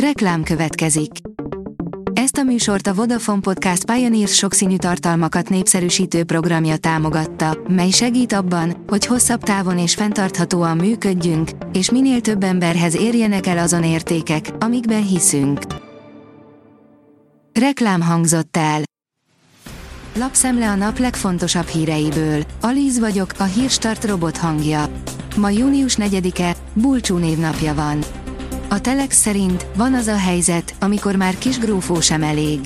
Reklám következik. Ezt a műsort a Vodafone Podcast Pioneers sokszínű tartalmakat népszerűsítő programja támogatta, mely segít abban, hogy hosszabb távon és fenntarthatóan működjünk, és minél több emberhez érjenek el azon értékek, amikben hiszünk. Reklám hangzott el. Lapszemle a nap legfontosabb híreiből. Alíz vagyok, a hírstart robot hangja. Ma június 4-e, Bulcsú névnapja van. A Telex szerint van az a helyzet, amikor már kis grófó sem elég.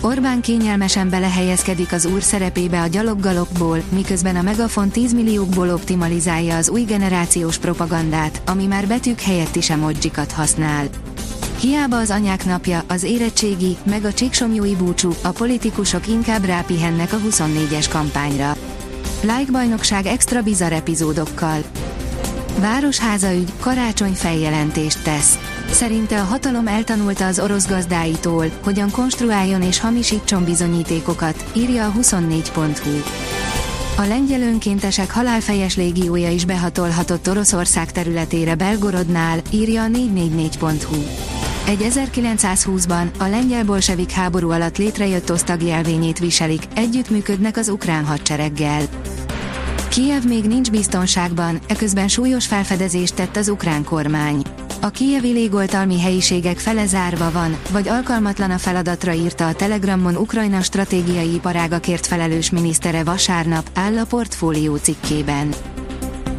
Orbán kényelmesen belehelyezkedik az úr szerepébe a gyaloggalokból, miközben a Megafon 10 milliókból optimalizálja az új generációs propagandát, ami már betűk helyett is emojikat használ. Hiába az anyák napja, az érettségi, meg a csíksomjói búcsú, a politikusok inkább rápihennek a 24-es kampányra. Like bajnokság extra bizarr epizódokkal. Városháza ügy, karácsony feljelentést tesz. Szerinte a hatalom eltanulta az orosz gazdáitól, hogyan konstruáljon és hamisítson bizonyítékokat, írja a 24.hu. A lengyel önkéntesek halálfejes légiója is behatolhatott Oroszország területére Belgorodnál, írja a 444.hu. Egy 1920-ban a lengyel bolsevik háború alatt létrejött osztag jelvényét viselik, együttműködnek az ukrán hadsereggel. Kiev még nincs biztonságban, eközben súlyos felfedezést tett az ukrán kormány. A kievi légoltalmi helyiségek fele zárva van, vagy alkalmatlan a feladatra írta a Telegramon Ukrajna stratégiai iparágakért felelős minisztere vasárnap, áll a portfólió cikkében.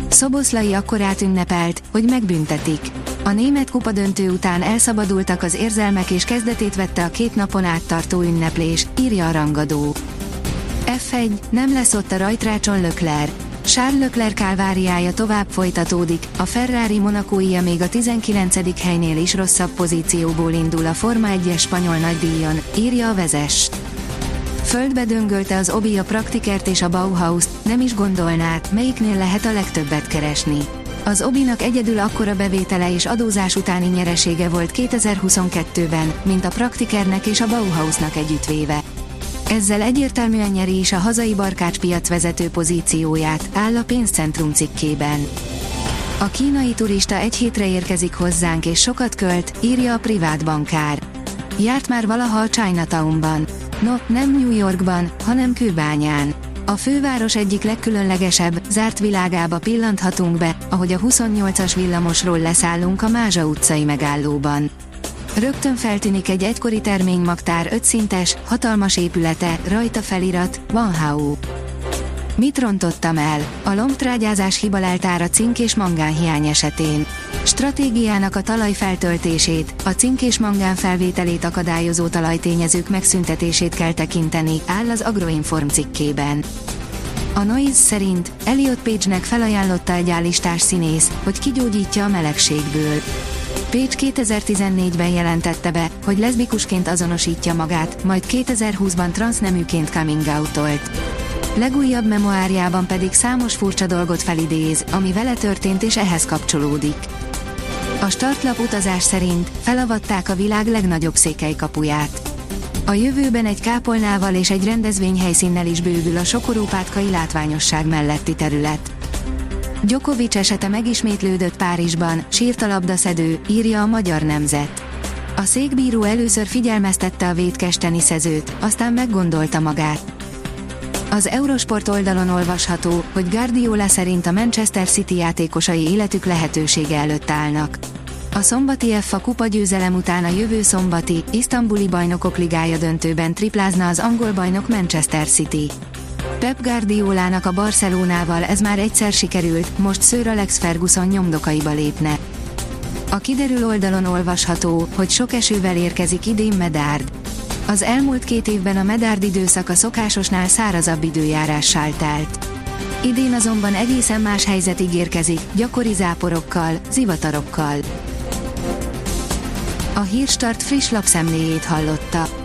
Szoboszlai akkorát ünnepelt, hogy megbüntetik. A német kupa döntő után elszabadultak az érzelmek és kezdetét vette a két napon át tartó ünneplés, írja a rangadó. F1, nem lesz ott a rajtrácson Lökler. Charles Leclerc kálváriája tovább folytatódik, a Ferrari Monakója még a 19. helynél is rosszabb pozícióból indul a Forma 1-es spanyol nagydíjon, írja a vezes. Földbe döngölte az Obi a Praktikert és a Bauhaus, nem is gondolnád, melyiknél lehet a legtöbbet keresni. Az Obinak egyedül akkora bevétele és adózás utáni nyeresége volt 2022-ben, mint a Praktikernek és a Bauhausnak együttvéve. Ezzel egyértelműen nyeri is a hazai barkácspiac vezető pozícióját, áll a pénzcentrum cikkében. A kínai turista egy hétre érkezik hozzánk és sokat költ, írja a privát bankár. Járt már valaha a Chinatownban. No, nem New Yorkban, hanem Kőbányán. A főváros egyik legkülönlegesebb, zárt világába pillanthatunk be, ahogy a 28-as villamosról leszállunk a Mázsa utcai megállóban. Rögtön feltűnik egy egykori terménymagtár ötszintes, hatalmas épülete, rajta felirat, Van Hau. Mit rontottam el? A lombtrágyázás hibaleltára cink és mangán hiány esetén. Stratégiának a talaj feltöltését, a cink és mangán felvételét akadályozó talajtényezők megszüntetését kell tekinteni, áll az Agroinform cikkében. A Noise szerint Elliot Page-nek felajánlotta egy állistás színész, hogy kigyógyítja a melegségből. Pécs 2014-ben jelentette be, hogy leszbikusként azonosítja magát, majd 2020-ban transzneműként coming out-olt. Legújabb memoárjában pedig számos furcsa dolgot felidéz, ami vele történt és ehhez kapcsolódik. A startlap utazás szerint felavatták a világ legnagyobb székelykapuját. A jövőben egy kápolnával és egy rendezvényhelyszínnel is bővül a sokorópátkai látványosság melletti terület. Djokovic esete megismétlődött Párizsban, sírt a labdaszedő, írja a magyar nemzet. A székbíró először figyelmeztette a vétkes teniszezőt, aztán meggondolta magát. Az Eurosport oldalon olvasható, hogy Guardiola szerint a Manchester City játékosai életük lehetősége előtt állnak. A szombati FA kupa győzelem után a jövő szombati, isztambuli bajnokok ligája döntőben triplázna az angol bajnok Manchester City. Pep Guardiolának a Barcelonával ez már egyszer sikerült, most Sir Alex Ferguson nyomdokaiba lépne. A kiderül oldalon olvasható, hogy sok esővel érkezik idén Medárd. Az elmúlt két évben a Medárd időszak a szokásosnál szárazabb időjárással telt. Idén azonban egészen más helyzet ígérkezik, gyakori záporokkal, zivatarokkal. A Hírstart friss lapszemléjét hallotta.